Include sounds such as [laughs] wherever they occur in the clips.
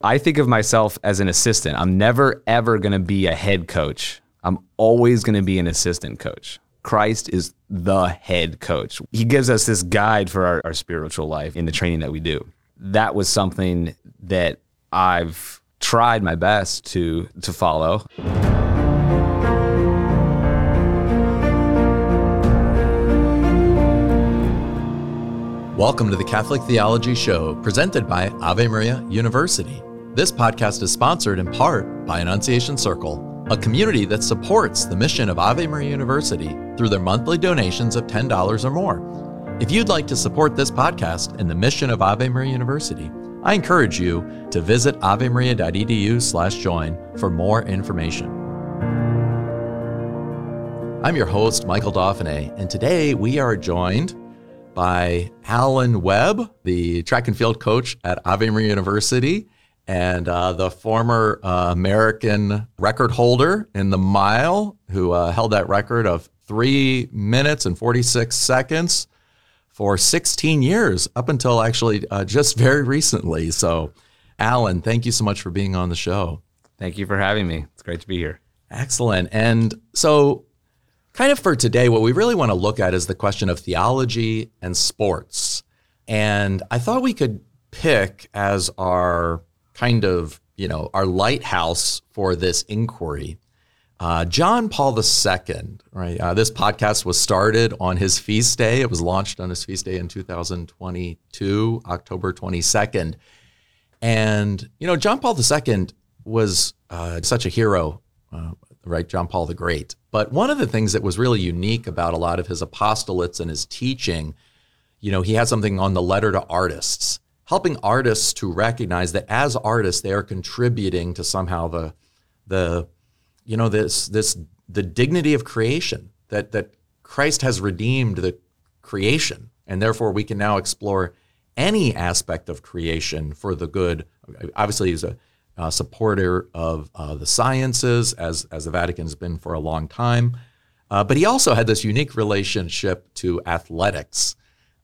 I think of myself as an assistant. I'm never ever going to be a head coach. I'm always going to be an assistant coach. Christ is the head coach. He gives us this guide for our, our spiritual life in the training that we do. That was something that I've tried my best to to follow. Welcome to the Catholic Theology Show, presented by Ave Maria University. This podcast is sponsored in part by Annunciation Circle, a community that supports the mission of Ave Maria University through their monthly donations of $10 or more. If you'd like to support this podcast and the mission of Ave Maria University, I encourage you to visit avemaria.edu/join for more information. I'm your host, Michael Dauphinais, and today we are joined by Alan Webb, the track and field coach at Ave Maria University and uh, the former uh, American record holder in the mile, who uh, held that record of three minutes and 46 seconds for 16 years, up until actually uh, just very recently. So, Alan, thank you so much for being on the show. Thank you for having me. It's great to be here. Excellent. And so, kind of for today, what we really want to look at is the question of theology and sports. And I thought we could pick as our kind of, you know, our lighthouse for this inquiry. Uh, John Paul II, right? Uh, this podcast was started on his feast day. It was launched on his feast day in 2022, October 22nd. And, you know, John Paul II was uh, such a hero, uh, right? John Paul the Great. But one of the things that was really unique about a lot of his apostolates and his teaching, you know, he had something on the letter to artists, helping artists to recognize that as artists they are contributing to somehow the the you know this this the dignity of creation that that Christ has redeemed the creation and therefore we can now explore any aspect of creation for the good. Obviously, he's a uh, supporter of uh, the sciences, as, as the Vatican has been for a long time. Uh, but he also had this unique relationship to athletics.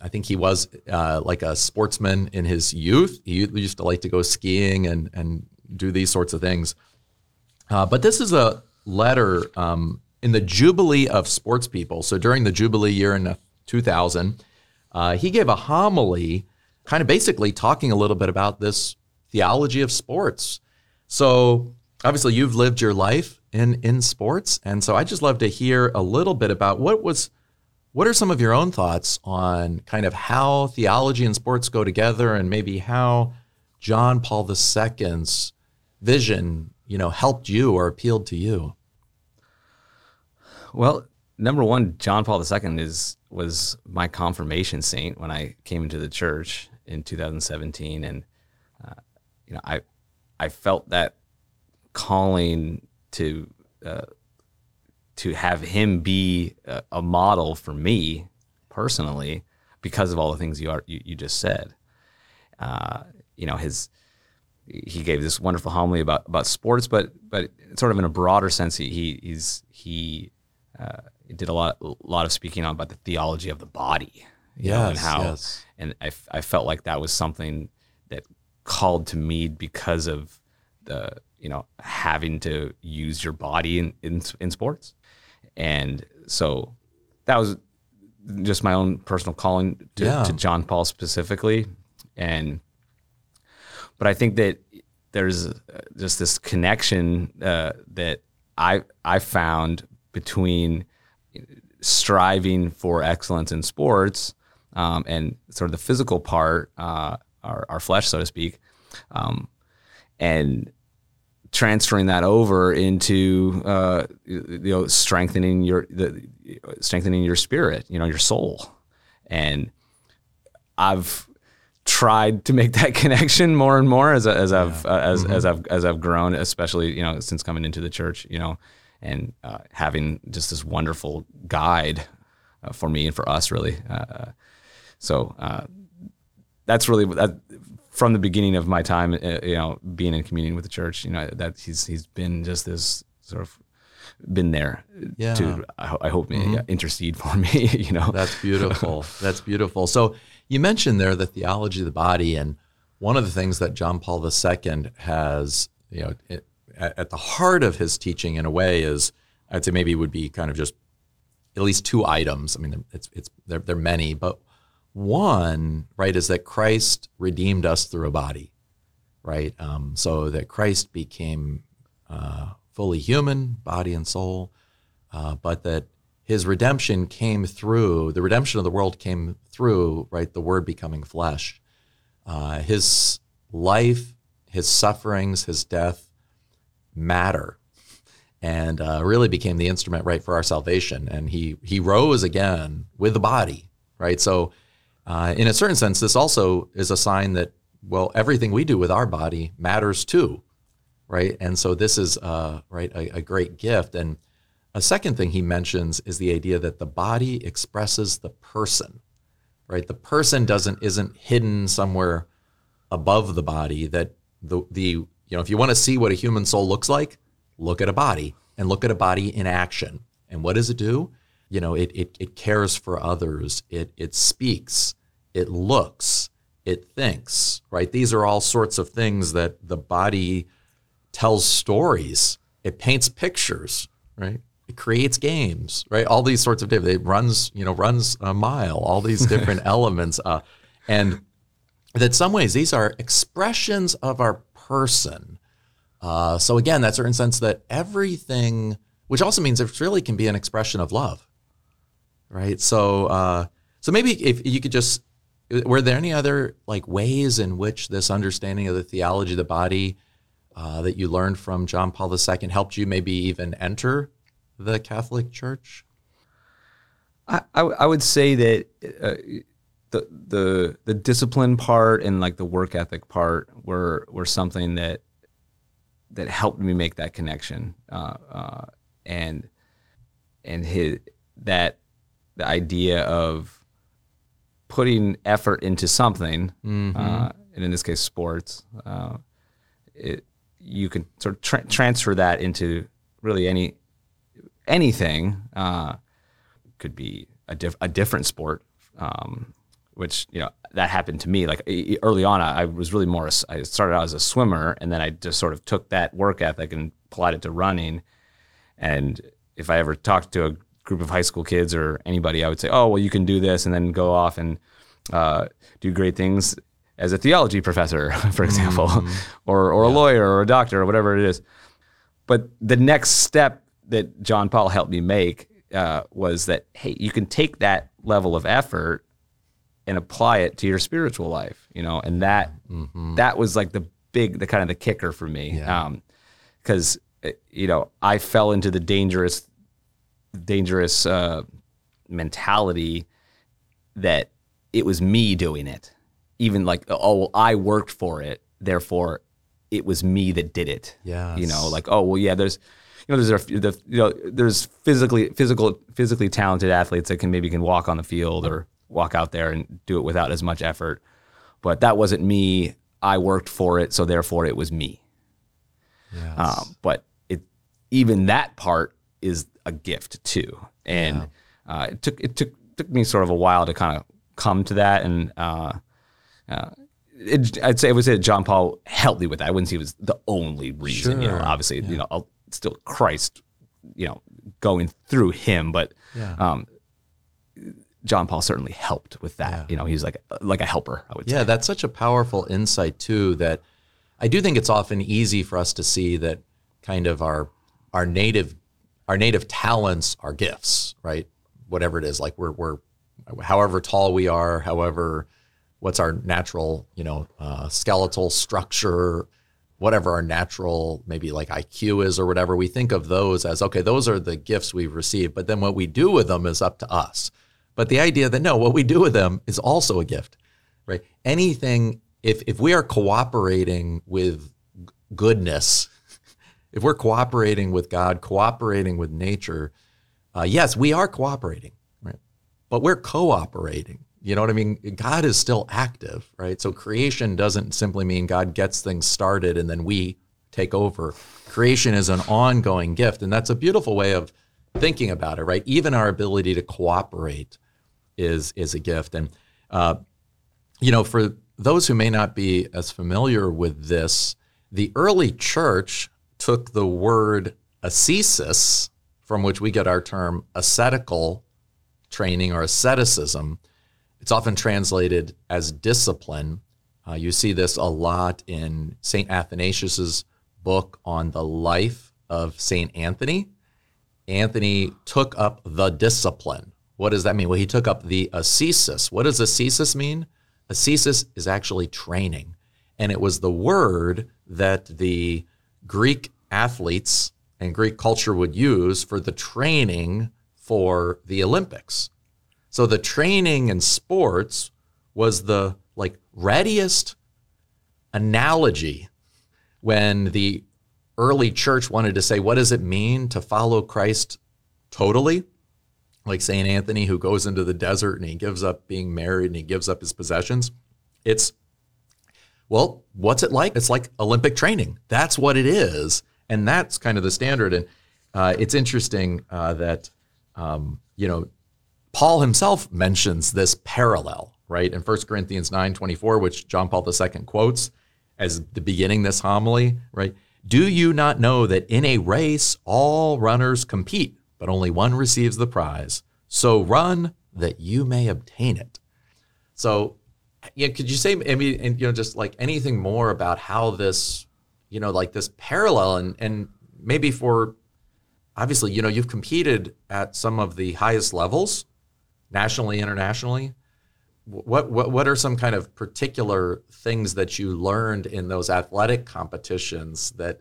I think he was uh, like a sportsman in his youth. He used to like to go skiing and, and do these sorts of things. Uh, but this is a letter um, in the Jubilee of Sports People. So during the Jubilee year in 2000, uh, he gave a homily, kind of basically talking a little bit about this theology of sports so obviously you've lived your life in in sports, and so I just love to hear a little bit about what was what are some of your own thoughts on kind of how theology and sports go together, and maybe how John Paul II's vision, you know, helped you or appealed to you? Well, number one, John Paul II is was my confirmation saint when I came into the church in 2017, and uh, you know, I I felt that calling to uh, to have him be a, a, model for me personally because of all the things you are you, you just said. Uh, you know his he gave this wonderful homily about about sports, but but sort of in a broader sense, he, he he's he uh, did a lot a lot of speaking on about the theology of the body. Yeah, and how yes. and I, I felt like that was something that called to me because of the you know having to use your body in in, in sports, and so that was just my own personal calling to, yeah. to John Paul specifically, and but I think that there's just this connection uh, that I I found between striving for excellence in sports um, and sort of the physical part, uh, our, our flesh, so to speak, um, and transferring that over into uh, you know strengthening your the strengthening your spirit, you know, your soul, and I've tried to make [laughs] that connection more and more as, as I've uh, as mm-hmm. as I've as I've grown, especially you know since coming into the church, you know, and uh, having just this wonderful guide uh, for me and for us, really. Uh, so uh, that's really that from the beginning of my time, uh, you know, being in communion with the church, you know, that he's he's been just this sort of been there yeah. to I, I hope mm-hmm. intercede for [laughs] me. You know, that's beautiful. [laughs] that's beautiful. So you mentioned there the theology of the body, and one of the things that John Paul II has, you know, it, at, at the heart of his teaching in a way is, I'd say maybe would be kind of just at least two items. I mean, it's it's there there are many, but one right is that Christ redeemed us through a body, right? Um, so that Christ became uh, fully human, body and soul, uh, but that his redemption came through the redemption of the world came through right the Word becoming flesh. Uh, his life, his sufferings, his death matter and uh, really became the instrument right for our salvation. And he he rose again with the body, right? So, uh, in a certain sense, this also is a sign that well, everything we do with our body matters too, right? And so this is uh, right a, a great gift. And a second thing he mentions is the idea that the body expresses the person, right? The person doesn't isn't hidden somewhere above the body. That the the you know if you want to see what a human soul looks like look at a body and look at a body in action. And what does it do? You know, it, it, it cares for others, it, it speaks, it looks, it thinks, right? These are all sorts of things that the body tells stories, it paints pictures, right? It creates games, right? All these sorts of things. It runs, you know, runs a mile. All these different [laughs] elements, uh, and that some ways these are expressions of our person uh, so again, that certain sense that everything, which also means it really can be an expression of love, right? So, uh, so maybe if you could just, were there any other like ways in which this understanding of the theology of the body uh, that you learned from John Paul II helped you maybe even enter the Catholic Church? I, I, would say that uh, the the the discipline part and like the work ethic part were were something that that helped me make that connection, uh, uh, and and his that the idea of putting effort into something, mm-hmm. uh, and in this case, sports. Uh, it, you can sort of tra- transfer that into really any anything. Uh, could be a, diff- a different sport. Um, which you know that happened to me. Like early on, I was really more. I started out as a swimmer, and then I just sort of took that work ethic and applied it to running. And if I ever talked to a group of high school kids or anybody, I would say, "Oh, well, you can do this," and then go off and uh, do great things as a theology professor, [laughs] for example, mm-hmm. [laughs] or or yeah. a lawyer or a doctor or whatever it is. But the next step that John Paul helped me make uh, was that hey, you can take that level of effort and apply it to your spiritual life, you know, and that mm-hmm. that was like the big, the kind of the kicker for me, because yeah. um, eh, you know I fell into the dangerous, dangerous uh, mentality that it was me doing it, even like oh well, I worked for it, therefore it was me that did it. Yeah, you know, like oh well, yeah, there's you know, there's a, the, you know, there's physically, physical, physically talented athletes that can maybe can walk on the field or walk out there and do it without as much effort. But that wasn't me. I worked for it, so therefore it was me. Yes. Um, but it even that part is a gift too, and yeah. uh, it took it took took me sort of a while to kind of come to that, and uh, uh, it, I'd say I would say John Paul helped me with that. I wouldn't say it was the only reason. Sure. You know, obviously, yeah. you know, I'll, still Christ, you know, going through him, but yeah. um, John Paul certainly helped with that. Yeah. You know, he's like like a helper. I would yeah, say. that's such a powerful insight too. That I do think it's often easy for us to see that kind of our our native our native talents are gifts, right? Whatever it is, like we're we're however tall we are, however what's our natural you know uh, skeletal structure, whatever our natural maybe like IQ is or whatever. We think of those as okay, those are the gifts we've received, but then what we do with them is up to us. But the idea that no, what we do with them is also a gift, right? Anything, if, if we are cooperating with goodness, if we're cooperating with God, cooperating with nature, uh, yes, we are cooperating, right? But we're cooperating. You know what I mean? God is still active, right? So creation doesn't simply mean God gets things started and then we take over. Creation is an ongoing gift, and that's a beautiful way of thinking about it, right? Even our ability to cooperate is is a gift. And uh, you know, for those who may not be as familiar with this, the early church took the word ascesis, from which we get our term ascetical training or asceticism. It's often translated as discipline. Uh, you see this a lot in St. Athanasius's book on the life of St. Anthony. Anthony took up the discipline. What does that mean? Well, he took up the ascesis. What does ascesis mean? Ascesis is actually training. And it was the word that the Greek athletes and Greek culture would use for the training for the Olympics. So the training in sports was the like readiest analogy when the early church wanted to say, what does it mean to follow Christ totally? Like St. Anthony, who goes into the desert and he gives up being married and he gives up his possessions. It's, well, what's it like? It's like Olympic training. That's what it is. And that's kind of the standard. And uh, it's interesting uh, that, um, you know, Paul himself mentions this parallel, right? In 1 Corinthians 9 24, which John Paul II quotes as the beginning this homily, right? Do you not know that in a race all runners compete, but only one receives the prize? So run that you may obtain it. So, yeah, could you say, I mean, and, you know, just like anything more about how this, you know, like this parallel and, and maybe for, obviously, you know, you've competed at some of the highest levels, nationally, internationally what, what what are some kind of particular things that you learned in those athletic competitions that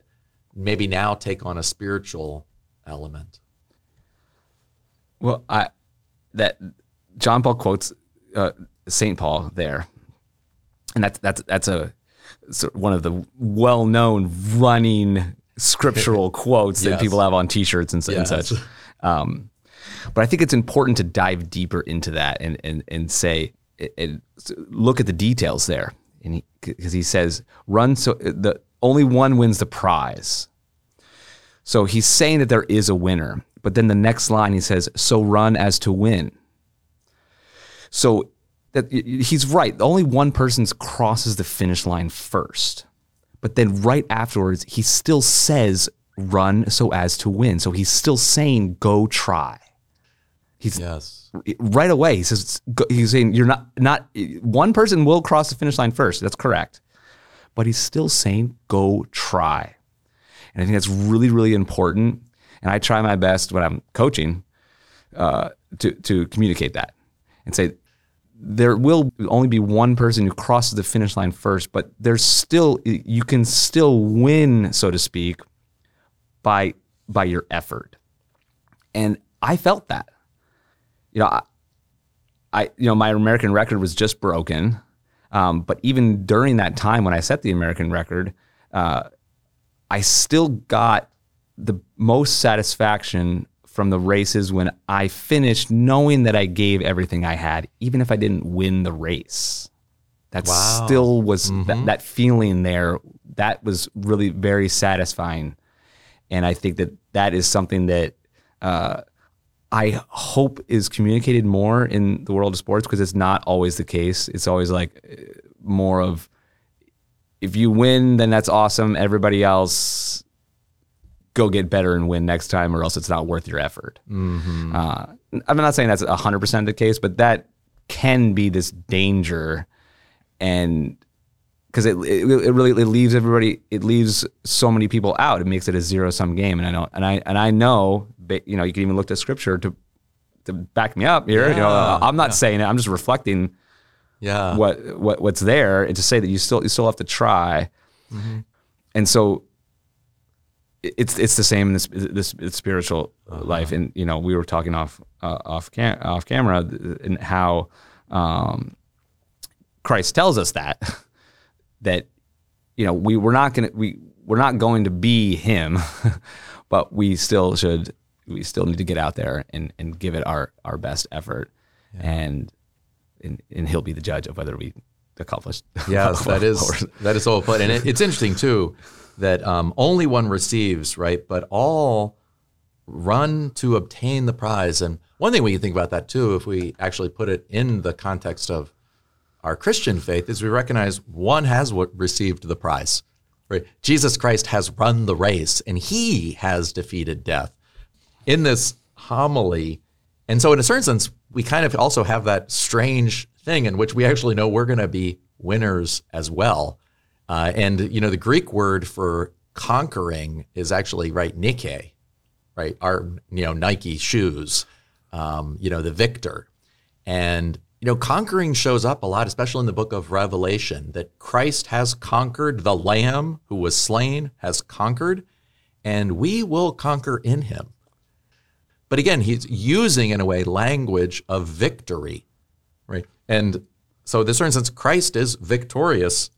maybe now take on a spiritual element? Well, I that John Paul quotes uh, Saint Paul there, and that's that's that's a one of the well-known running scriptural [laughs] quotes yes. that people have on T-shirts and, yes. and such. Um, but I think it's important to dive deeper into that and and and say and look at the details there. And because he, he, says, run so the only one wins the prize. So he's saying that there is a winner. But then the next line he says, so run as to win. So that he's right. Only one person crosses the finish line first. But then right afterwards, he still says, run so as to win. So he's still saying, go try. He's yes right away. He says he's saying you're not not one person will cross the finish line first. That's correct, but he's still saying go try, and I think that's really really important. And I try my best when I'm coaching uh, to to communicate that and say there will only be one person who crosses the finish line first, but there's still you can still win, so to speak, by by your effort. And I felt that you know, I, I, you know, my American record was just broken. Um, but even during that time when I set the American record, uh, I still got the most satisfaction from the races when I finished knowing that I gave everything I had, even if I didn't win the race. That wow. still was mm-hmm. th- that feeling there. That was really very satisfying, and I think that that is something that uh, I hope is communicated more in the world of sports because it's not always the case. It's always like more of if you win, then that's awesome. Everybody else go get better and win next time, or else it's not worth your effort. Mm-hmm. Uh, I'm not saying that's 100% the case, but that can be this danger. And because it, it, it really it leaves everybody it leaves so many people out it makes it a zero sum game and I know and I and I know you know you can even look to scripture to to back me up here yeah, you know I'm not yeah. saying it I'm just reflecting yeah what what what's there and to say that you still you still have to try mm-hmm. and so it's it's the same in this this, this spiritual uh-huh. life and you know we were talking off uh, off cam- off camera and how um, Christ tells us that [laughs] that you know we we're not going to we we're not going to be him, [laughs] but we still should we still need to get out there and, and give it our, our best effort yeah. and, and and he'll be the judge of whether we accomplished. [laughs] Yes, that is that is all put. And it, it's interesting too that um, only one receives, right? But all run to obtain the prize. And one thing we can think about that too, if we actually put it in the context of our Christian faith is we recognize one has received the prize. Right? Jesus Christ has run the race and he has defeated death. In this homily, and so in a certain sense, we kind of also have that strange thing in which we actually know we're going to be winners as well. Uh, and you know, the Greek word for conquering is actually right Nike, right? Our you know Nike shoes, um, you know the victor, and you know conquering shows up a lot, especially in the book of Revelation, that Christ has conquered the Lamb who was slain has conquered, and we will conquer in Him. But again, he's using in a way language of victory, right? And so, this, for instance, Christ is victorious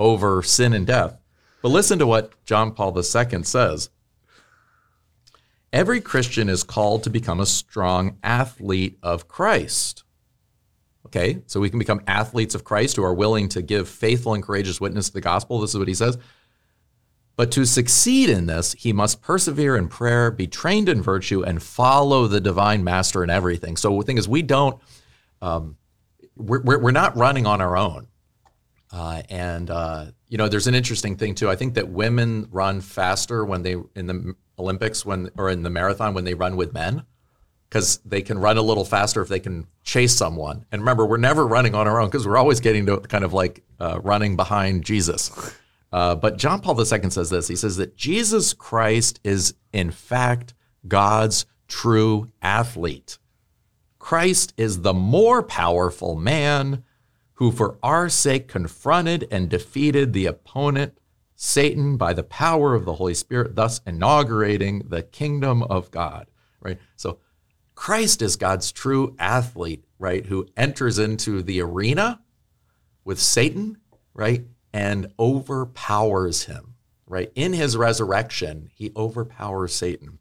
over sin and death. But listen to what John Paul II says. Every Christian is called to become a strong athlete of Christ. Okay, so we can become athletes of Christ who are willing to give faithful and courageous witness to the gospel. This is what he says. But to succeed in this, he must persevere in prayer, be trained in virtue, and follow the divine master in everything. So the thing is, we don't, um, we're, we're not running on our own. Uh, and uh, you know, there's an interesting thing too. I think that women run faster when they in the Olympics when or in the marathon when they run with men because they can run a little faster if they can chase someone. And remember, we're never running on our own because we're always getting to kind of like uh, running behind Jesus. Uh, but John Paul II says this. He says that Jesus Christ is in fact God's true athlete. Christ is the more powerful man who for our sake confronted and defeated the opponent, Satan, by the power of the Holy Spirit, thus inaugurating the kingdom of God. Right? So Christ is God's true athlete, right, who enters into the arena with Satan, right, and overpowers him, right? In his resurrection, he overpowers Satan.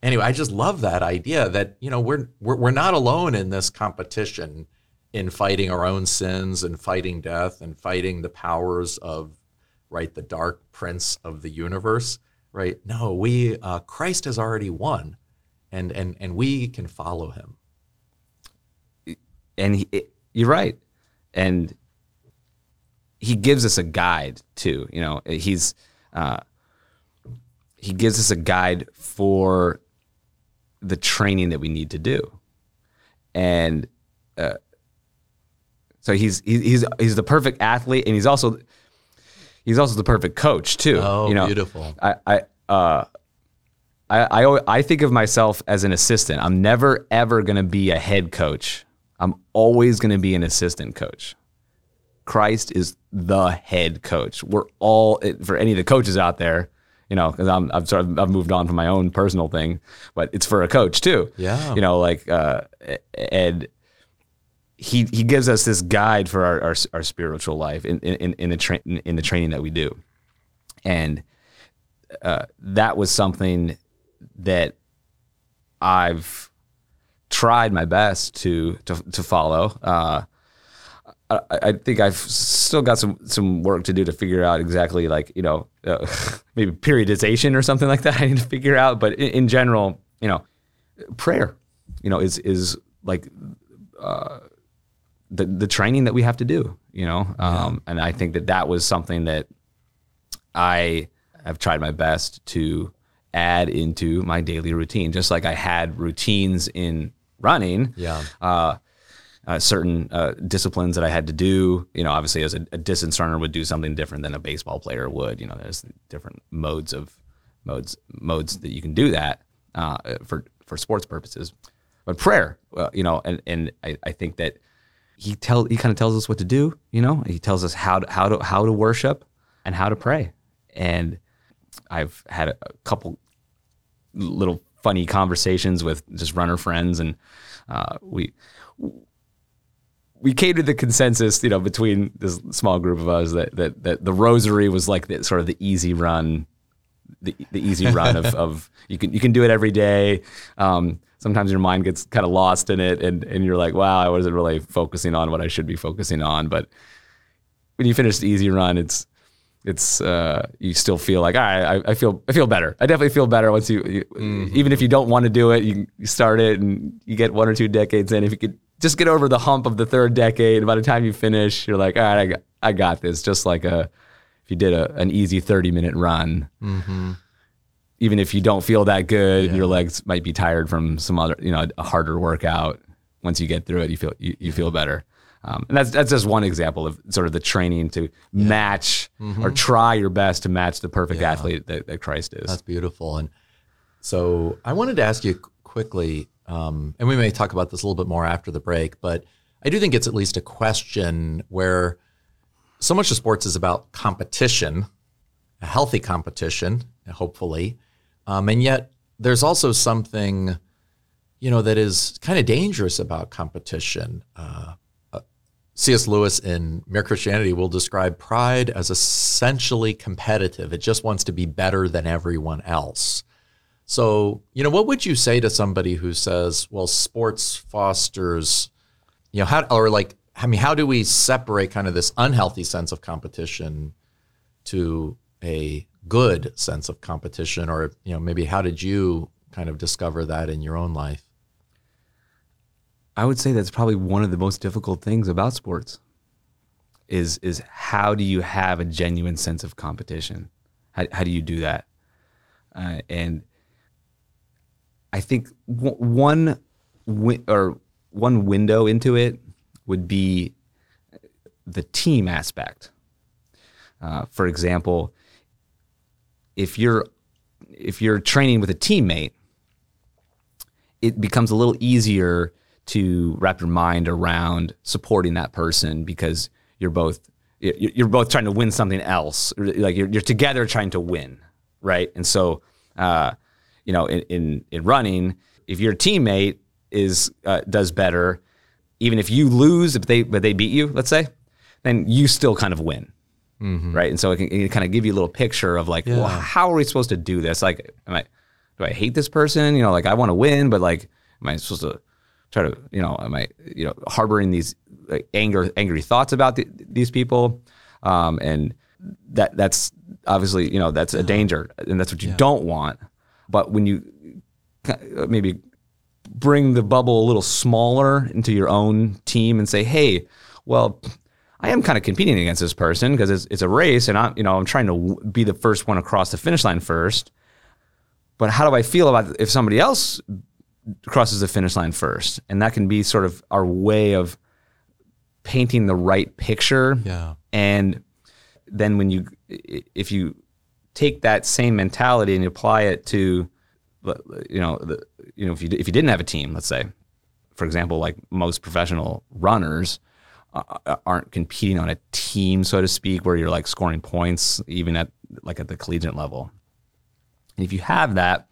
Anyway, I just love that idea that, you know, we're, we're, we're not alone in this competition in fighting our own sins and fighting death and fighting the powers of right the dark prince of the universe right? No we uh, christ has already won and and and we can follow him. And he, you're right. And he gives us a guide too. You know he's uh, he gives us a guide for the training that we need to do. And uh, so he's he's he's the perfect athlete, and he's also he's also the perfect coach too. Oh, you know, beautiful. I I uh, I, I I think of myself as an assistant. I'm never ever going to be a head coach. I'm always going to be an assistant coach. Christ is the head coach. We're all for any of the coaches out there, you know, because I'm I've sort of I've moved on from my own personal thing, but it's for a coach too. Yeah, you know, like uh, and he he gives us this guide for our our, our spiritual life in in in the tra- in the training that we do, and uh, that was something that I've tried my best to to to follow. Uh, I, think I've still got some some work to do to figure out exactly like you know uh, [laughs] maybe periodization or something like that. I need to figure out, but in, in general, you know, prayer, you know, is is like. Uh, the the training that we have to do, you know. Um, and I think that that was something that I have tried my best to add into my daily routine, just like I had routines in running. Yeah. Uh, uh, certain uh, disciplines that I had to do. You know, obviously, as a, a, distance runner would do something different than a baseball player would. You know, there's different modes of modes modes that you can do that uh, for for sports purposes. But prayer, uh, you know, and and I, I think that he tell he kind of tells us what to do. You know, he tells us how to how to how to worship and how to pray. And I've had a, a couple little funny conversations with just runner friends, and uh, we we came to the consensus, you know, between this small group of us that that, that the rosary was like the, sort of the easy run, the, the easy run of, of you can you can do it every day. Um, sometimes your mind gets kind of lost in it and, and you're like, wow, I wasn't really focusing on what I should be focusing on. But when you finish the easy run, it's it's uh, you still feel like I, I feel I feel better. I definitely feel better once you, you mm-hmm. even if you don't want to do it, you, you start it and you get one or two decades in. If you could just get over the hump of the third decade. By the time you finish, you're like, all right, I got, I got this. Just like a, if you did a, an easy 30 minute run, Mm-hmm. even if you don't feel that good, your legs might be tired from some other, you know, a harder workout. Once you get through it, you feel you, you feel better. Um, and that's that's just one example of sort of the training to match Mm-hmm. or try your best to match the perfect athlete that, that Christ is. That's beautiful. And so I wanted to ask you quickly, um, and we may talk about this a little bit more after the break, but I do think it's at least a question where so much of sports is about competition, a healthy competition, hopefully. Um, and yet there's also something, you know, that is kind of dangerous about competition. Uh, uh, C.S. Lewis in Mere Christianity will describe pride as essentially competitive. It just wants to be better than everyone else. So, you know, what would you say to somebody who says, well, sports fosters, you know, how, or like, I mean, how do we separate kind of this unhealthy sense of competition to a good sense of competition? Or, you know, maybe how did you kind of discover that in your own life? I would say that's probably one of the most difficult things about sports. Is is how do you have a genuine sense of competition? How how do you do that? Uh, and I think w- one wi- or one window into it would be the team aspect. Uh, for example, if you're if you're training with a teammate, it becomes a little easier to wrap your mind around supporting that person because you're both you're both trying to win something else. Like you're, you're together trying to win, right? And so, uh, you know, in, in in running, if your teammate is uh, does better, even if you lose, if they but they beat you, let's say, then you still kind of win, right? And so it can, it kind of give you a little picture of like, well, how are we supposed to do this? Like, am I do I hate this person? You know, like I want to win, but like, am I supposed to try to, you know, am I, you know, harboring these like, anger, angry thoughts about the, these people? Um, and that that's obviously, you know, that's a danger, and that's what you don't want. But when you maybe bring the bubble a little smaller into your own team and say, hey, well, I am kind of competing against this person because it's, it's a race, and I'm, you know, I'm trying to w- be the first one across the finish line first. But how do I feel about if somebody else crosses the finish line first? And that can be sort of our way of painting the right picture. Yeah. And then when you, if you take that same mentality and you apply it to, you know, the, you know, if you if you didn't have a team, let's say, for example, like most professional runners uh, aren't competing on a team, so to speak, where you're like scoring points, even at like at the collegiate level. And if you have that,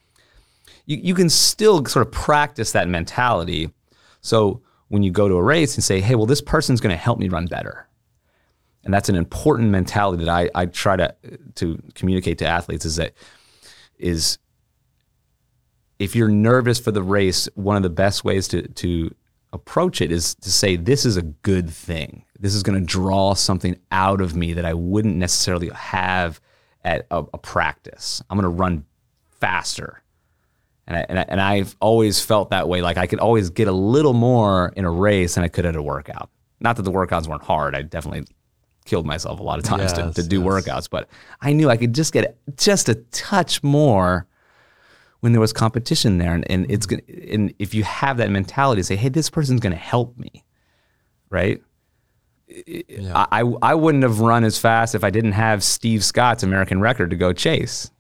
you, you can still sort of practice that mentality. So when you go to a race and say, hey, well, this person's going to help me run better. And that's an important mentality that I, I try to, to communicate to athletes is that is if you're nervous for the race, one of the best ways to, to approach it is to say, this is a good thing. This is going to draw something out of me that I wouldn't necessarily have at a, a practice. I'm going to run faster. And, I, and, I, and I've always felt that way. Like I could always get a little more in a race than I could at a workout. Not that the workouts weren't hard. I definitely killed myself a lot of times Yes, to, to do yes. workouts, but I knew I could just get just a touch more when there was competition there. And, and it's gonna, and if you have that mentality, say, hey, this person's going to help me, right? I, I I wouldn't have run as fast if I didn't have Steve Scott's American record to go chase.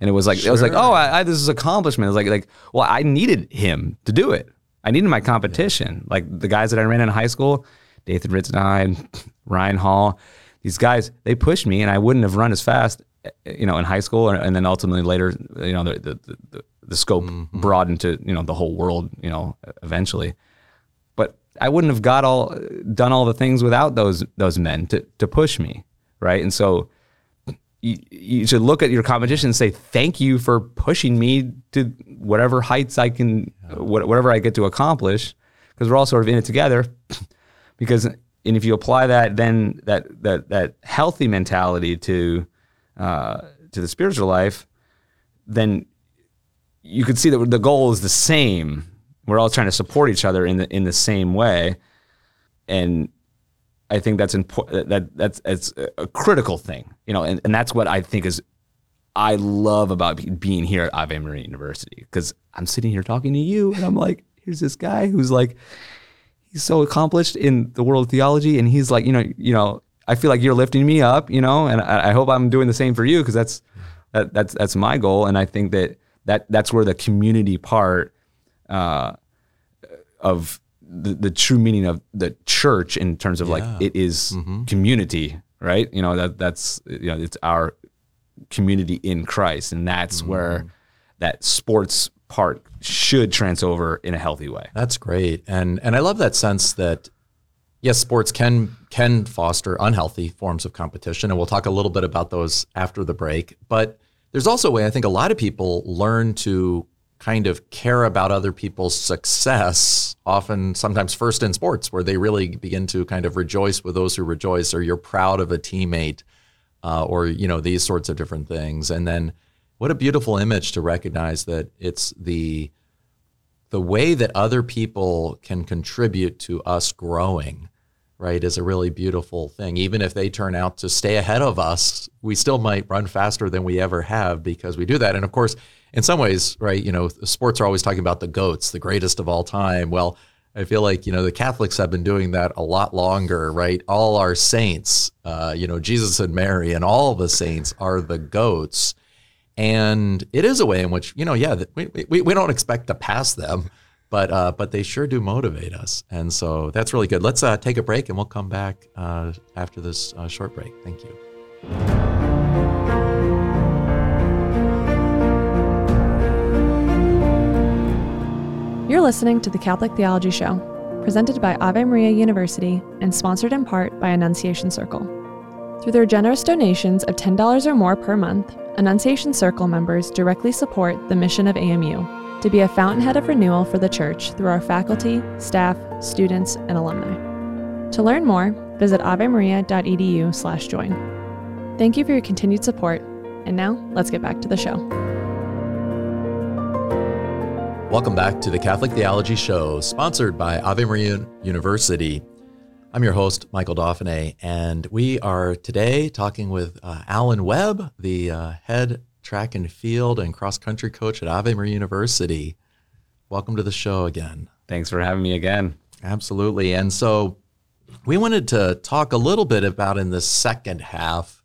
And it was like it was like, oh, I, I, this is accomplishment. It was like like, well, I needed him to do it. I needed my competition. Like the guys that I ran in high school, Dathan Ritzenheim, [laughs] Ryan Hall, these guys, they pushed me, and I wouldn't have run as fast, you know, in high school, and, and then ultimately later, you know, the the, the, the scope mm-hmm. broadened to you know the whole world, you know, eventually. But I wouldn't have got all done all the things without those those men to to push me, right? And so you, you should look at your competition and say thank you for pushing me to whatever heights I can, what, whatever I get to accomplish, because we're all sort of in it together. [clears throat] because and if you apply that, then that that that healthy mentality to uh, to the spiritual life, then you could see that the goal is the same. We're all trying to support each other in the in the same way, and I think that's important. That that's it's a critical thing, you know, and, and that's what I think is I love about being here at Ave Maria University because I'm sitting here talking to you, and I'm like, here's this guy who's like, he's so accomplished in the world of theology, and he's like, you know, you know, I feel like you're lifting me up, you know, and I, I hope I'm doing the same for you because that's that, that's that's my goal, and I think that that that's where the community part uh, of the, the true meaning of the church in terms of yeah. like it is mm-hmm. community, right? You know that that's you know it's our community in Christ, and that's mm-hmm. where that sports part should trans over in a healthy way. That's great, and and I love that sense that yes, sports can can foster unhealthy forms of competition, and we'll talk a little bit about those after the break. But there's also a way I think a lot of people learn to kind of care about other people's success, often sometimes first in sports, where they really begin to kind of rejoice with those who rejoice, or you're proud of a teammate, uh, or you know these sorts of different things. And then, what a beautiful image to recognize that it's the the way that other people can contribute to us growing right, is a really beautiful thing. Even if they turn out to stay ahead of us, we still might run faster than we ever have because we do that. And of course, in some ways, right, you know, sports are always talking about the GOATs, the greatest of all time. Well, I feel like, you know, the Catholics have been doing that a lot longer, right? All our saints, uh, you know, Jesus and Mary and all the saints are the GOATs. And it is a way in which, you know, yeah, we, we, we don't expect to pass them but uh, but they sure do motivate us, and so that's really good. Let's uh, take a break, and we'll come back uh, after this uh, short break. Thank you. You're listening to the Catholic Theology Show, presented by Ave Maria University and sponsored in part by Annunciation Circle. Through their generous donations of $10 or more per month, Annunciation Circle members directly support the mission of AMU to be a fountainhead of renewal for the church through our faculty, staff, students, and alumni. To learn more, visit avemaria.edu/join. Thank you for your continued support. And now, let's get back to the show. Welcome back to the Catholic Theology Show, sponsored by Ave Maria University. I'm your host, Michael Dauphinais, and we are today talking with uh, Alan Webb, the uh, head track and field and cross country coach at Ave Maria University. Welcome to the show again. Thanks for having me again. Absolutely. And so we wanted to talk a little bit about in the second half,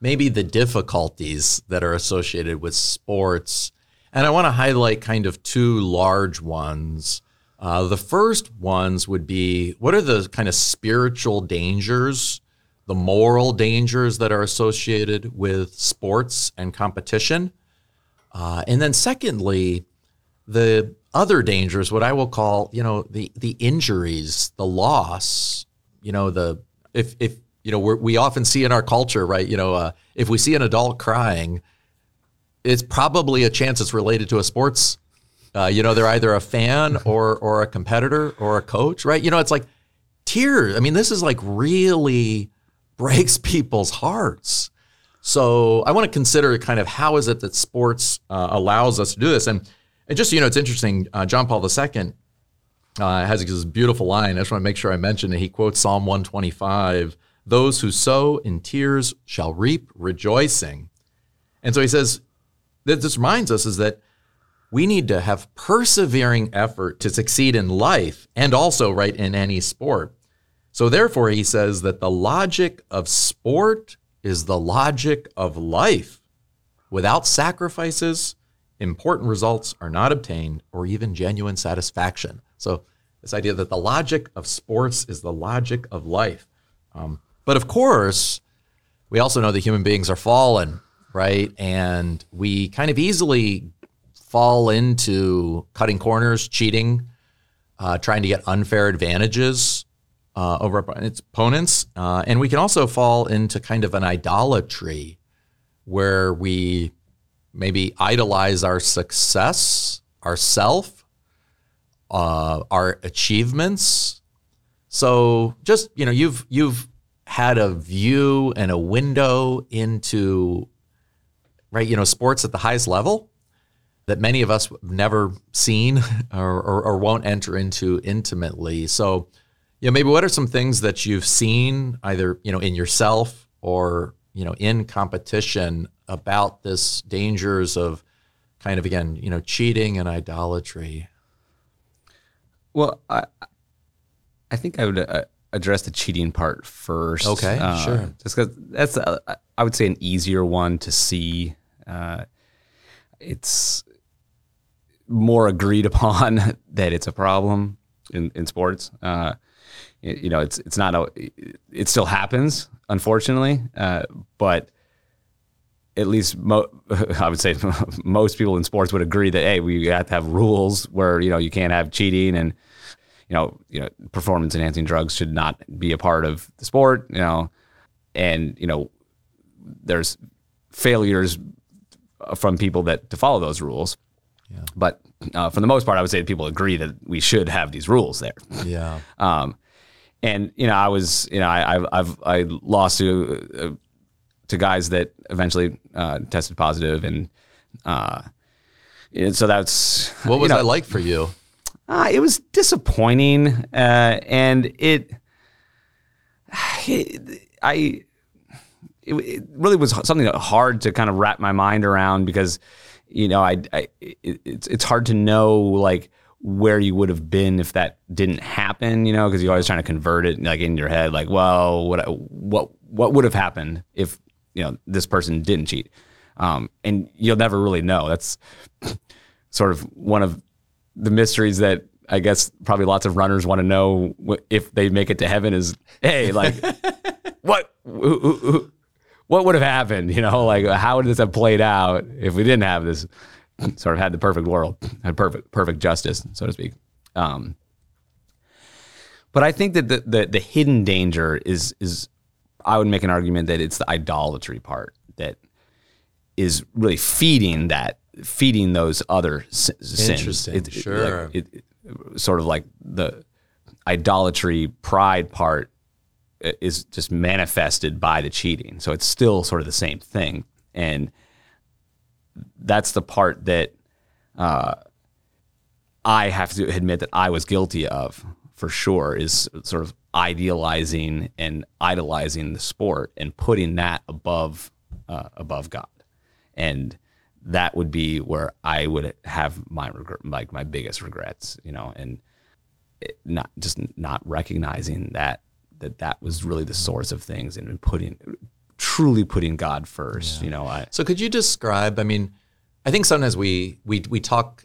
maybe the difficulties that are associated with sports. And I want to highlight kind of two large ones. Uh, the first ones would be what are the kind of spiritual dangers the moral dangers that are associated with sports and competition. Uh, and then secondly, the other dangers, what I will call, you know, the the injuries, the loss, you know, the if if you know we often see in our culture, right? You know, uh, if we see an adult crying, it's probably a chance it's related to a sports. Uh, you know, they're either a fan or or a competitor or a coach, right? You know, it's like tears. I mean, this is like really breaks [laughs] people's hearts. So I want to consider kind of how is it that sports uh, allows us to do this. And, and just, you know, it's interesting. Uh, John Paul II uh, has this beautiful line. I just want to make sure I mention it. He quotes Psalm 125 Those who sow in tears shall reap rejoicing. And so he says, that this reminds us is that we need to have persevering effort to succeed in life and also, right, in any sport. So, therefore, he says that the logic of sport is the logic of life. Without sacrifices, important results are not obtained or even genuine satisfaction. So, this idea that the logic of sports is the logic of life. Um, but of course, we also know that human beings are fallen, right? And we kind of easily fall into cutting corners, cheating, uh, trying to get unfair advantages uh, over its opponents. Uh, and we can also fall into kind of an idolatry where we maybe idolize our success, our self, uh, our achievements. So just, you know, you've, you've had a view and a window into, right, you know, sports at the highest level. that many of us have never seen [laughs] or, or, or won't enter into intimately. So, you know, maybe what are some things that you've seen either, you know, in yourself or, you know, in competition about this dangers of kind of again, you know, cheating and idolatry? Well, I, I think I would uh, address the cheating part first. Okay, uh, sure. Just because that's, uh, I would say, an easier one to see. Uh, it's more agreed upon [laughs] that it's a problem in, in sports. Uh, you, know, it's it's not a. It still happens, unfortunately, uh, but at least mo- [laughs] I would say [laughs] most people in sports would agree that hey, we have to have rules where you know you can't have cheating and you know you know performance enhancing drugs should not be a part of the sport. You know, and you know there's failures from people that to follow those rules. Yeah. But uh, for the most part, I would say that people agree that we should have these rules there. Yeah. [laughs] Um, and you know, I was, you know, I, I've, I've I lost to uh, to guys that eventually uh, tested positive, and uh, and so that's What you was know, that like for you? uh, it was disappointing, uh, and it, it I it, it really was something hard to kind of wrap my mind around because you know I, I it, it's it's hard to know like where you would have been if that didn't happen you know because you're always trying to convert it like in your head like well what what what would have happened if you know this person didn't cheat? Um, and you'll never really know. That's [clears throat] sort of one of the mysteries that I guess probably lots of runners want to know if they make it to heaven is hey like [laughs] what who- who- who- what would have happened? You know like how would this have played out if we didn't have this sort of had the perfect world had perfect perfect justice so to speak um, but I think that the, the the hidden danger is is I would make an argument that it's the idolatry part that is really feeding that feeding those other sins. Interesting, like, sure. it, it- sort of like the idolatry pride part is just manifested by the cheating. So it's still sort of the same thing, and that's the part that uh, I have to admit that I was guilty of for sure is sort of idealizing and idolizing the sport and putting that above uh, above God, and that would be where I would have my like my biggest regrets, you know, and not just not recognizing that that that was really the source of things and putting truly putting God first, you know. I So could you describe? I mean, I think sometimes we we we talk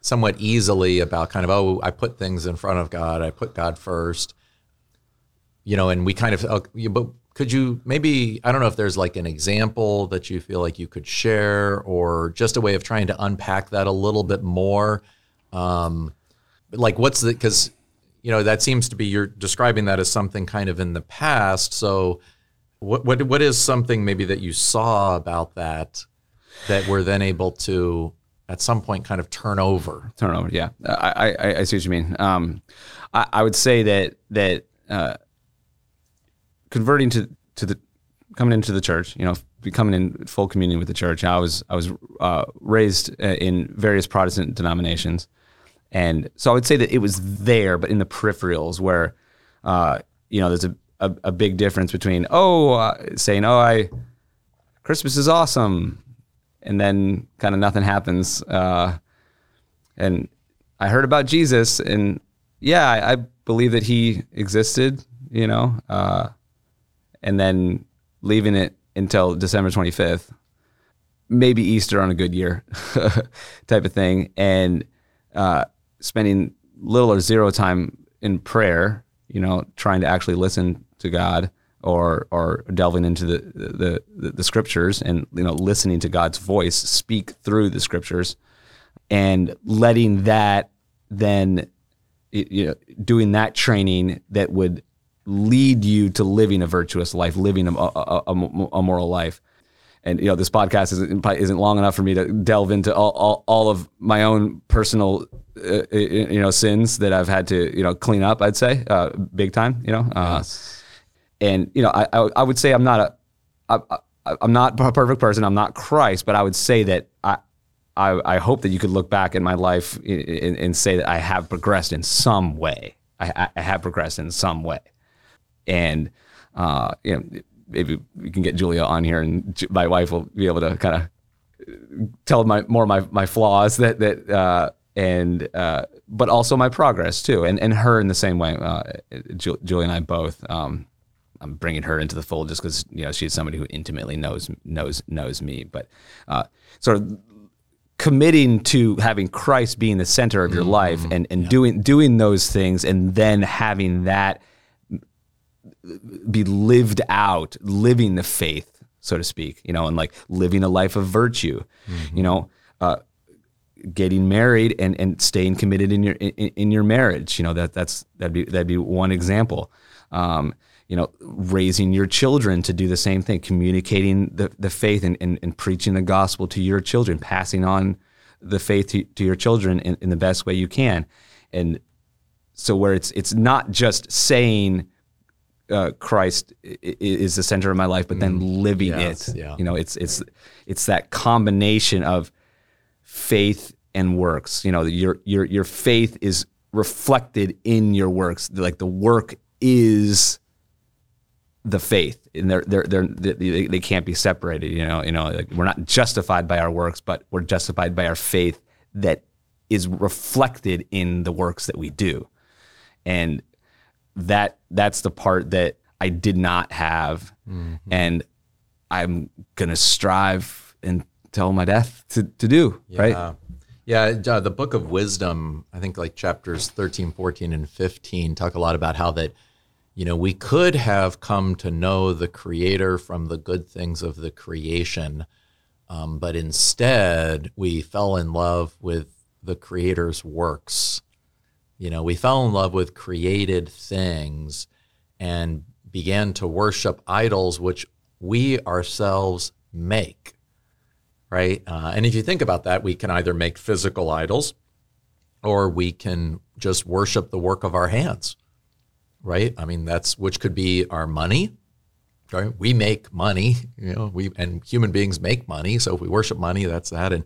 somewhat easily about kind of oh, I put things in front of God, I put God first, you know, and we kind of. Uh, but could you maybe I don't know if there's like an example that you feel like you could share, or just a way of trying to unpack that a little bit more. Um, like what's the because you know that seems to be you're describing that as something kind of in the past. So what what what is something maybe that you saw about that that we're then able to at some point kind of turn over? turnover. Yeah, I, I, I see what you mean. Um, I, I would say that that uh, converting to to the coming into the church, you know, becoming in full communion with the church. I was I was uh, raised uh, in various Protestant denominations, and so I would say that it was there, but in the peripherals where, uh, you know, there's a, a, a big difference between oh, uh, saying oh I Christmas is awesome, and then kind of nothing happens. Uh, and I heard about Jesus, and yeah, I, I believe that he existed, you know, uh, and then leaving it until December 25th, maybe Easter on a good year [laughs] type of thing, and uh, spending little or zero time in prayer, you know, trying to actually listen to God or or delving into the the, the, the scriptures and you know listening to God's voice speak through the scriptures and letting that then you know doing that training that would lead you to living a virtuous life living a, a, a, a moral life. And you know this podcast isn't isn't long enough for me to delve into all, all, all of my own personal uh, you know sins that I've had to you know clean up I'd say uh, big time you know uh, and you know I, I I would say I'm not a I, I, I'm not a perfect person I'm not Christ but I would say that I I, I hope that you could look back in my life and, and say that I have progressed in some way. I, I have progressed in some way, and uh, you know, maybe we can get Julia on here, and my wife will be able to kind of tell my more my my flaws that that uh, and uh, but also my progress too, and and her in the same way. Uh, Julia and I both. Um, I'm bringing her into the fold just because you know she's somebody who intimately knows knows knows me, but uh, sort of committing to having Christ being the center of your mm-hmm. life and, and yeah. doing doing those things and then having that be lived out, living the faith, so to speak, you know, and like living a life of virtue, mm-hmm. you know, uh, getting married and, and staying committed in your in, in, your marriage, you know, that that's that'd be that'd be one example. Um, you know, raising your children to do the same thing, communicating the, the faith and, and, and preaching the gospel to your children, passing on the faith to, to your children in, in the best way you can. And so where it's it's not just saying uh, Christ is the center of my life, but then mm. living yes, it. Yeah. You know, it's it's it's that combination of faith and works. You know, your your your faith is reflected in your works. Like the work is the faith, and they're they're, they're they, they can't be separated. You know, you know, like we're not justified by our works, but we're justified by our faith that is reflected in the works that we do, and that that's the part that I did not have, mm-hmm. and I'm gonna strive until my death to to do yeah. right. Yeah, uh, the book of wisdom, I think like chapters 13, 14, and 15 talk a lot about how that you know, we could have come to know the Creator from the good things of the creation, um, but instead we fell in love with the Creator's works. You know, we fell in love with created things and began to worship idols which we ourselves make, right? Uh, and if you think about that, we can either make physical idols or we can just worship the work of our hands right? I mean, that's which could be our money. Right? We make money, you know. We and human beings make money. So if we worship money, that's that. And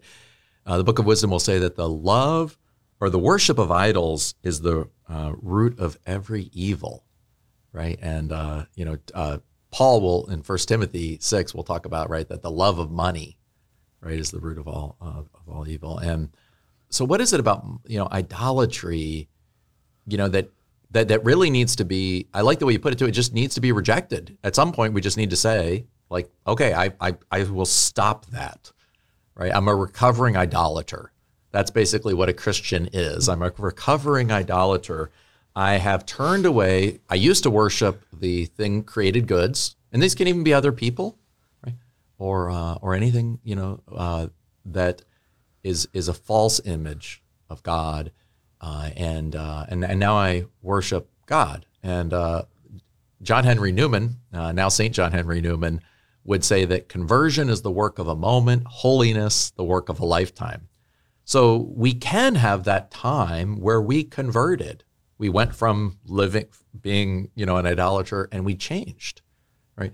uh, the Book of Wisdom will say that the love or the worship of idols is the uh, root of every evil, right? And uh, you know, uh, Paul will in First Timothy six will talk about right that the love of money, right, is the root of all of all evil. And so, what is it about you know idolatry? You know that that that really needs to be I like the way you put it too. It just needs to be rejected. At some point we just need to say, like, okay, I I, I will stop that. Right? I'm a recovering idolater. That's basically what a Christian is. I'm a recovering idolater. I have turned away. I used to worship the thing created goods, and these can even be other people, right? Or uh, or anything you know uh, that is is a false image of God uh, and, uh, and and now I worship God. And uh, John Henry Newman, uh, now Saint John Henry Newman, would say that conversion is the work of a moment, holiness the work of a lifetime. So we can have that time where we converted. We went from living, being, you know, an idolater, and we changed, right?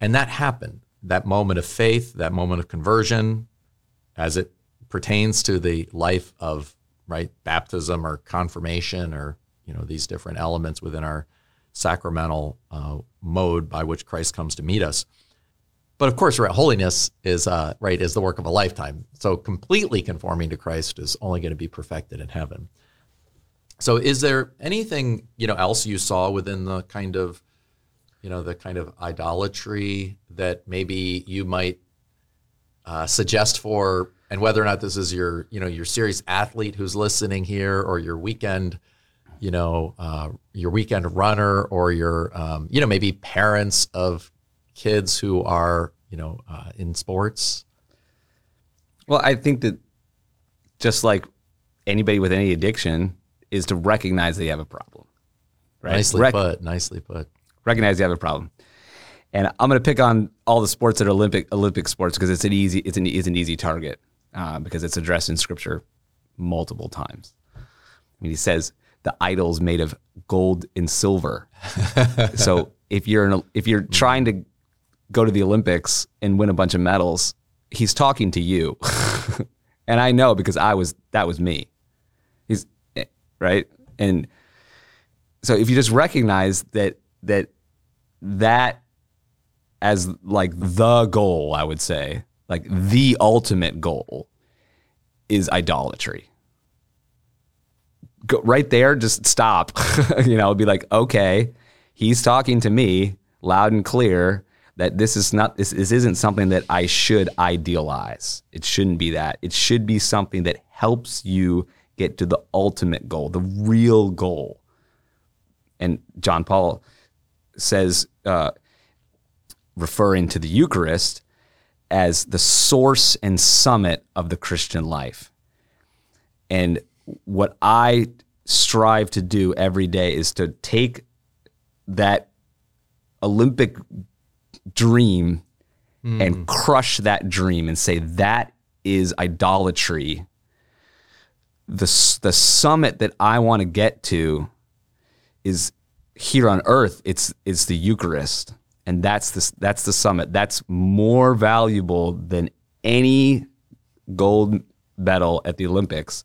And that happened. That moment of faith, that moment of conversion, as it pertains to the life of right? Baptism or confirmation or, you know, these different elements within our sacramental uh, mode by which Christ comes to meet us. But of course, right, holiness is uh, right is the work of a lifetime. So completely conforming to Christ is only going to be perfected in heaven. So, is there anything you know else you saw within the kind of you know the kind of idolatry that maybe you might uh, suggest for and whether or not this is your you know your serious athlete who's listening here or your weekend you know uh, your weekend runner or your um, you know maybe parents of kids who are you know uh, in sports? Well i think that just like anybody with any addiction is to recognize they have a problem right? Nicely Rec- put nicely put. Recognize you have a problem. And i'm going to pick on all the sports that are olympic olympic sports because it's an easy it's an, it's an easy target uh, because it's addressed in scripture multiple times. I mean, he says the idols made of gold and silver. [laughs] so if you're an, if you're trying to go to the Olympics and win a bunch of medals, he's talking to you. [laughs] and I know because I was that was me. He's eh, right, and so if you just recognize that that that as like the goal, I would say, like the ultimate goal is idolatry. Go right there, just stop. [laughs] you know, be like, okay, he's talking to me loud and clear that this is not this, this isn't something that I should idealize. It shouldn't be that. It should be something that helps you get to the ultimate goal, the real goal. And John Paul says, uh, referring to the Eucharist as the source and summit of the Christian life. And what I strive to do every day is to take that Olympic dream mm. and crush that dream and say that is idolatry. The, the summit that I want to get to is here on earth. It's, it's the Eucharist. And that's the, that's the summit. That's more valuable than any gold medal at the Olympics.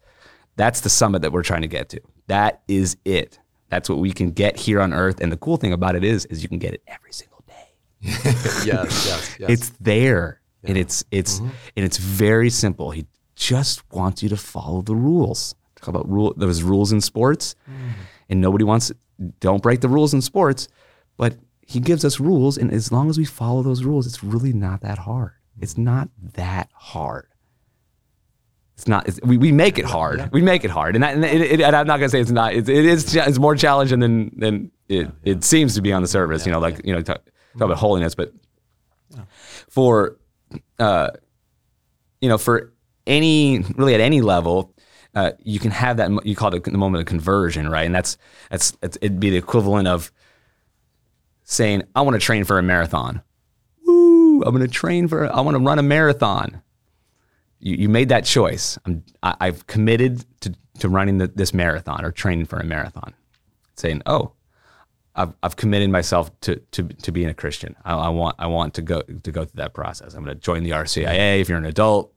That's the summit that we're trying to get to. That is it. That's what we can get here on earth. And the cool thing about it is, is you can get it every single day. [laughs] yes, yes, yes. It's there. Yeah. And it's it's mm-hmm. and it's very simple. He just wants you to follow the rules. Talk about rule those rules in sports. Mm. And nobody wants don't break the rules in sports, but he gives us rules and as long as we follow those rules, it's really not that hard. It's not that hard. It's not. It's, we, we make it hard. Yeah. We make it hard, and, that, and, it, it, and I'm not gonna say it's not. It, it is. It's more challenging than than it, yeah. it seems to be on the surface. you know, like you know, talk, talk about holiness, but for uh, you know, for any really at any level, uh, you can have that. You call it the moment of conversion, right? And that's that's it'd be the equivalent of saying, "I want to train for a marathon." Woo! I'm going to train for. I want to run a marathon. You, you made that choice. I'm, I, have committed to, to running the, this marathon or training for a marathon. Saying, "Oh, I've, I've committed myself to, to, to being a Christian. I, I, want I want to go to go through that process. I'm going to join the RCIA if you're an adult,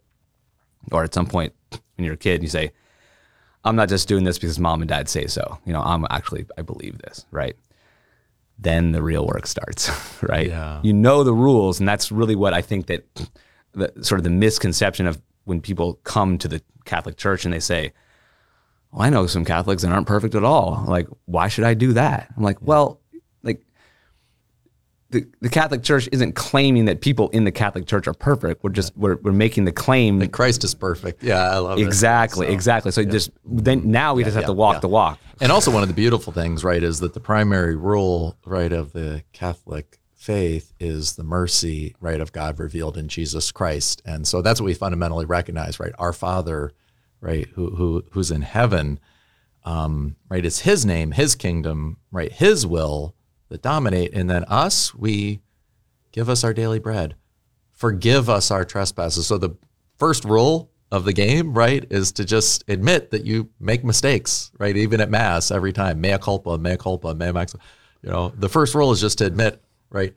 or at some point when you're a kid, and you say, "I'm not just doing this because mom and dad say so." You know, I'm actually I believe this, right? Then the real work starts, [laughs] right? Yeah. You know the rules, and that's really what I think that the sort of the misconception of when people come to the Catholic Church and they say, well, I know some Catholics that aren't perfect at all. Like, why should I do that? I'm like, well, like the, the Catholic Church isn't claiming that people in the Catholic Church are perfect. We're just we're, we're making the claim that Christ is perfect. Yeah, I love exactly, it. So, exactly. So yeah. just then now we yeah, just have yeah, to walk the walk. And also one of the beautiful things, right, is that the primary rule, right, of the Catholic faith is the mercy, right, of God revealed in Jesus Christ. And so that's what we fundamentally recognize, right? Our Father right? Who, who who's in heaven, um, right? It's His name, His kingdom, right? His will that dominate, and then us, we give us our daily bread, forgive us our trespasses. So the first rule of the game, right, is to just admit that you make mistakes, right? Even at mass, every time, mea culpa, mea culpa, mea max. You know, the first rule is just to admit, right?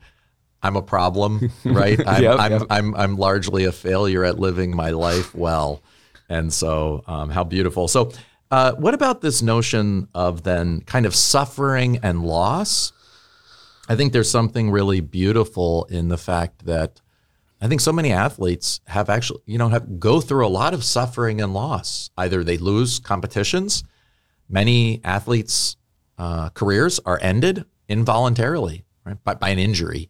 I'm a problem, [laughs] right? I'm, yep, I'm, yep. I'm, I'm largely a failure at living my life well. And so, um, how beautiful. So, uh, what about this notion of then kind of suffering and loss? I think there's something really beautiful in the fact that I think so many athletes have actually, you know, have go through a lot of suffering and loss. Either they lose competitions, many athletes' uh, careers are ended involuntarily right, by, by an injury.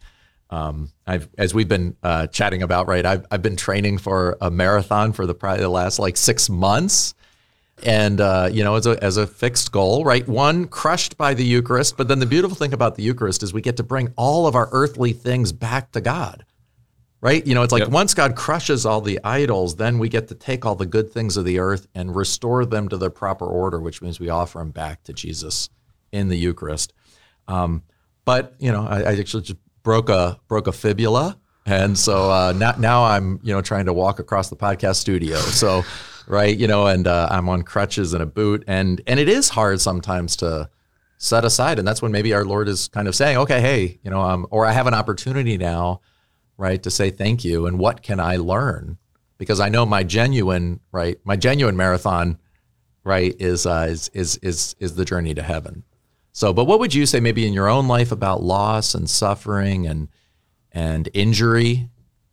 Um, I've, as we've been uh, chatting about, right? I've, I've been training for a marathon for the probably the last like six months, and uh, you know, as a as a fixed goal, right? One crushed by the Eucharist, but then the beautiful thing about the Eucharist is we get to bring all of our earthly things back to God, right? You know, it's like yep. once God crushes all the idols, then we get to take all the good things of the earth and restore them to their proper order, which means we offer them back to Jesus in the Eucharist. Um, but you know, I, I actually just broke a broke a fibula, and so uh, now now I'm you know trying to walk across the podcast studio. So right, you know, and uh, I'm on crutches and a boot, and and it is hard sometimes to set aside, and that's when maybe our Lord is kind of saying, okay, hey, you know, um, or I have an opportunity now, right, to say thank you, and what can I learn because I know my genuine right, my genuine marathon, right, is uh, is is is is the journey to heaven. So, but what would you say maybe in your own life about loss and suffering and and injury?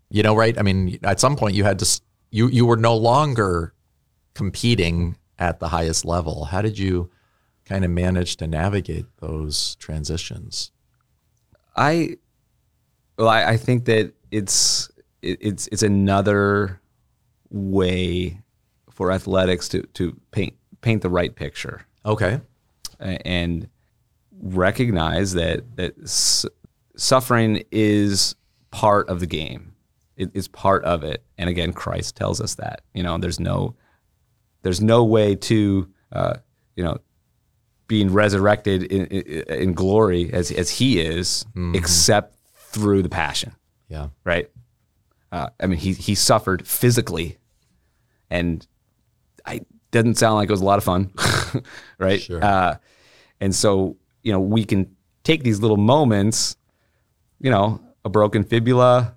You know, right? I mean, at some point you had to you you were no longer competing at the highest level. How did you kind of manage to navigate those transitions? I well, I, I think that it's it, it's it's another way for athletics to to paint paint the right picture Okay. and recognize that that s- suffering is part of the game. It is part of it, and again, Christ tells us that. You know, there's no there's no way to uh, you know being resurrected in, in, in glory as as He is, except through the passion Yeah. right? Uh, I mean, he he suffered physically, and I didn't sound like it was a lot of fun, [laughs] right? Sure. Uh, and so you know, we can take these little moments, you know, a broken fibula.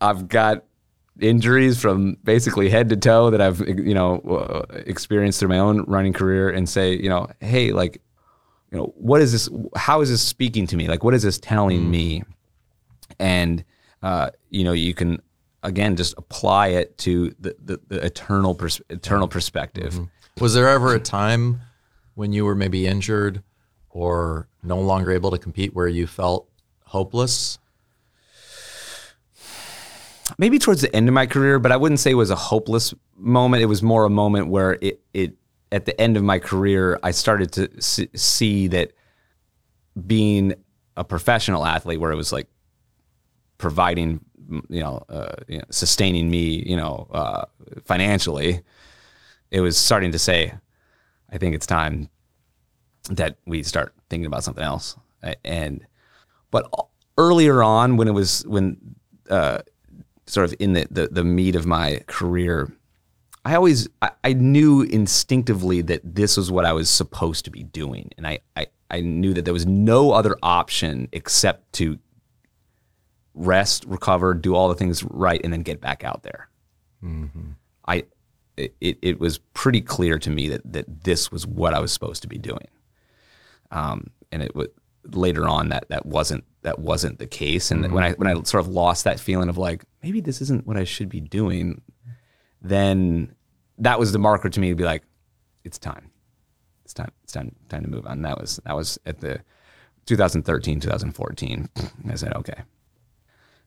I've got injuries from basically head to toe that I've you know uh, experienced through my own running career, and say, you know, hey, like, you know, what is this? How is this speaking to me? Like, what is this telling me? and uh, you know you can again just apply it to the the, the eternal pers- eternal perspective. Was there ever a time when you were maybe injured or no longer able to compete where you felt hopeless? Maybe towards the end of my career, but I wouldn't say it was a hopeless moment. It was more a moment where it it at the end of my career I started to see, that being a professional athlete, where it was like providing you know, uh, you know sustaining me you know uh, financially it was starting to say i think it's time that we start thinking about something else and but earlier on when it was when uh, sort of in the, the the meat of my career i always I, I knew instinctively that this was what i was supposed to be doing and i i, I knew that there was no other option except to rest, recover, do all the things right, and then get back out there. I it, it was pretty clear to me that that this was what I was supposed to be doing. Um, and it was later on that that wasn't that wasn't the case. And when I mm-hmm. when I sort of lost that feeling of like maybe this isn't what I should be doing, then that was the marker to me to be like, it's time, it's time, it's time, time to move on. And that was that was at the 2013 2014. [sniffs] I said okay.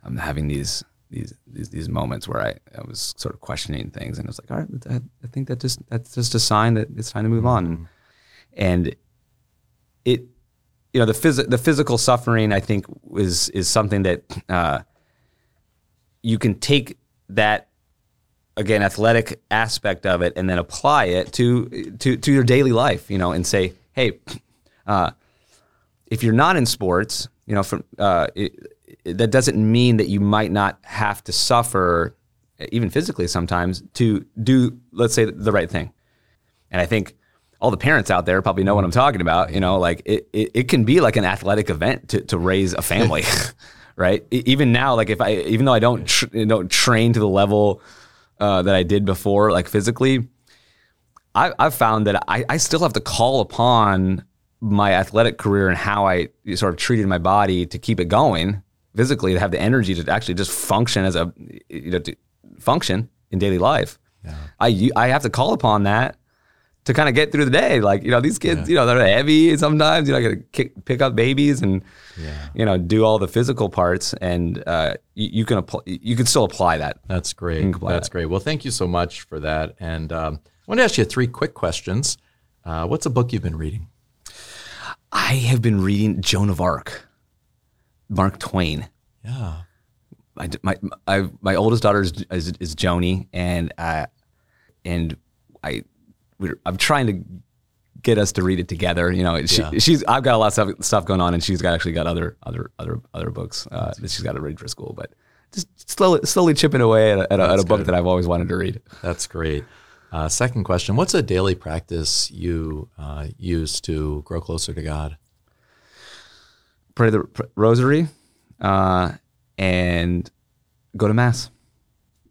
I'm having these these these, these moments where I, I was sort of questioning things, and I was like, all right, I, I think that just that's just a sign that it's time to move on. Mm-hmm. And it, you know, the phys- the physical suffering, I think, is is something that uh, you can take that again athletic aspect of it and then apply it to to to your daily life, you know, and say, hey, uh, if you're not in sports, you know, from uh, it, it- that doesn't mean that you might not have to suffer, even physically sometimes, to do, let's say, the right thing. And I think all the parents out there probably know what I'm talking about. You know, like it, it, it can be like an athletic event to, to raise a family, [laughs] [laughs] right? Even now, like if I, even though I don't, tr- don't train to the level uh, that I did before, like physically, I, I've found that I, I still have to call upon my athletic career and how I sort of treated my body to keep it going physically, to have the energy to actually just function as a, you know, to function in daily life. I I have to call upon that to kind of get through the day. Like, you know, these kids, you know, they're heavy sometimes, you know, I got to kick, pick up babies and, you know, do all the physical parts. And uh, you, you can apply, you can still apply that. That's great. That's that. great. Well, thank you so much for that. And um, I want to ask you three quick questions. Uh, what's a book you've been reading? I have been reading Joan of Arc, Mark Twain. Yeah. my my I, my oldest daughter is, is, is Joni, and uh, and I we're, I'm trying to get us to read it together. You know, she, Yeah. she's I've got a lot of stuff, stuff going on, and she's got actually got other other other other books uh, that she's got to read for school, but just slowly slowly chipping away at a, at a, at a book that I've always wanted to read. That's great. Uh, second question What's a daily practice you uh, use to grow closer to God? Pray the pr- rosary, uh, and go to mass.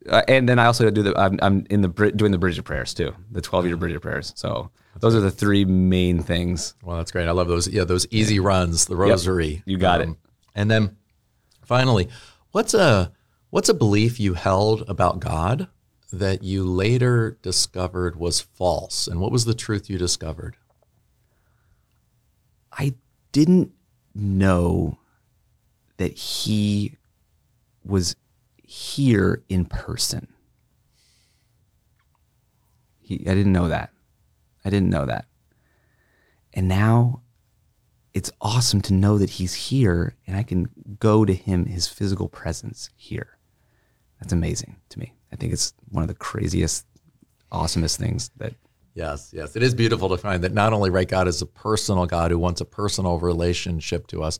Uh, and then I also do the I'm, I'm in the doing the Bridget prayers too, the 12 year Bridget prayers. So those are the three main things. Well, that's great. I love those. Yeah, those easy runs, the rosary. you got it. And then finally, what's a what's a belief you held about God that you later discovered was false? And what was the truth you discovered? I didn't know that he was here in person. He, I didn't know that. I didn't know that. And now it's awesome to know that he's here and I can go to him, his physical presence here. That's amazing to me. I think it's one of the craziest, awesomest things that Yes, yes. It is beautiful to find that not only right God is a personal God who wants a personal relationship to us,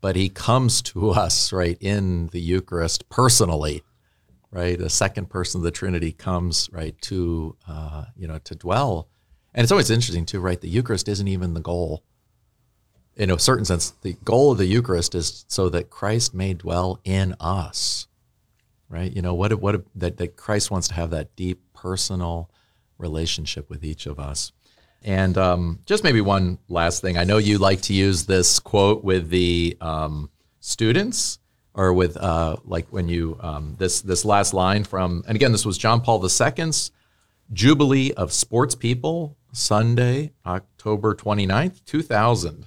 but he comes to us right in the Eucharist personally, right? The second person of the Trinity comes right to uh, you know to dwell, and it's always interesting too, right? The Eucharist isn't even the goal. In a certain sense, the goal of the Eucharist is so that Christ may dwell in us, right? You know what? What that that Christ wants to have that deep personal relationship with each of us. And um, just maybe one last thing. I know you like to use this quote with the um, students, or with uh, like when you um, this this last line from, and again, this was John Paul II's Jubilee of Sports People, Sunday, October 29th, 2000.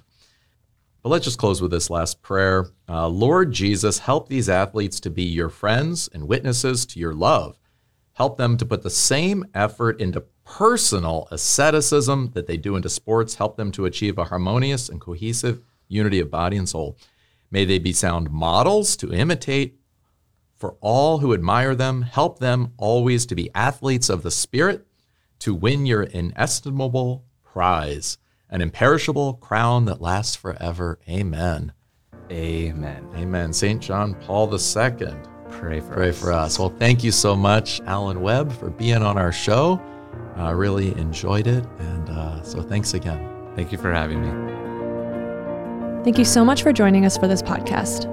But let's just close with this last prayer. Uh, Lord Jesus, help these athletes to be your friends and witnesses to your love. Help them to put the same effort into personal asceticism that they do into sports. Help them to achieve a harmonious and cohesive unity of body and soul. May they be sound models to imitate for all who admire them. Help them always to be athletes of the Spirit, to win your inestimable prize, an imperishable crown that lasts forever. Amen. Amen. Amen. St. John Paul II. Pray for Pray us. for us. Well, thank you so much, Alan Webb, for being on our show. I really enjoyed it. And uh, so thanks again. Thank you for having me. Thank you so much for joining us for this podcast.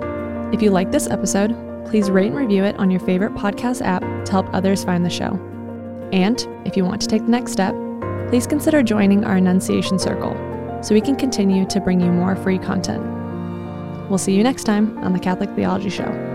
If you like this episode, please rate and review it on your favorite podcast app to help others find the show. And if you want to take the next step, please consider joining our Annunciation Circle so we can continue to bring you more free content. We'll see you next time on the Catholic Theology Show.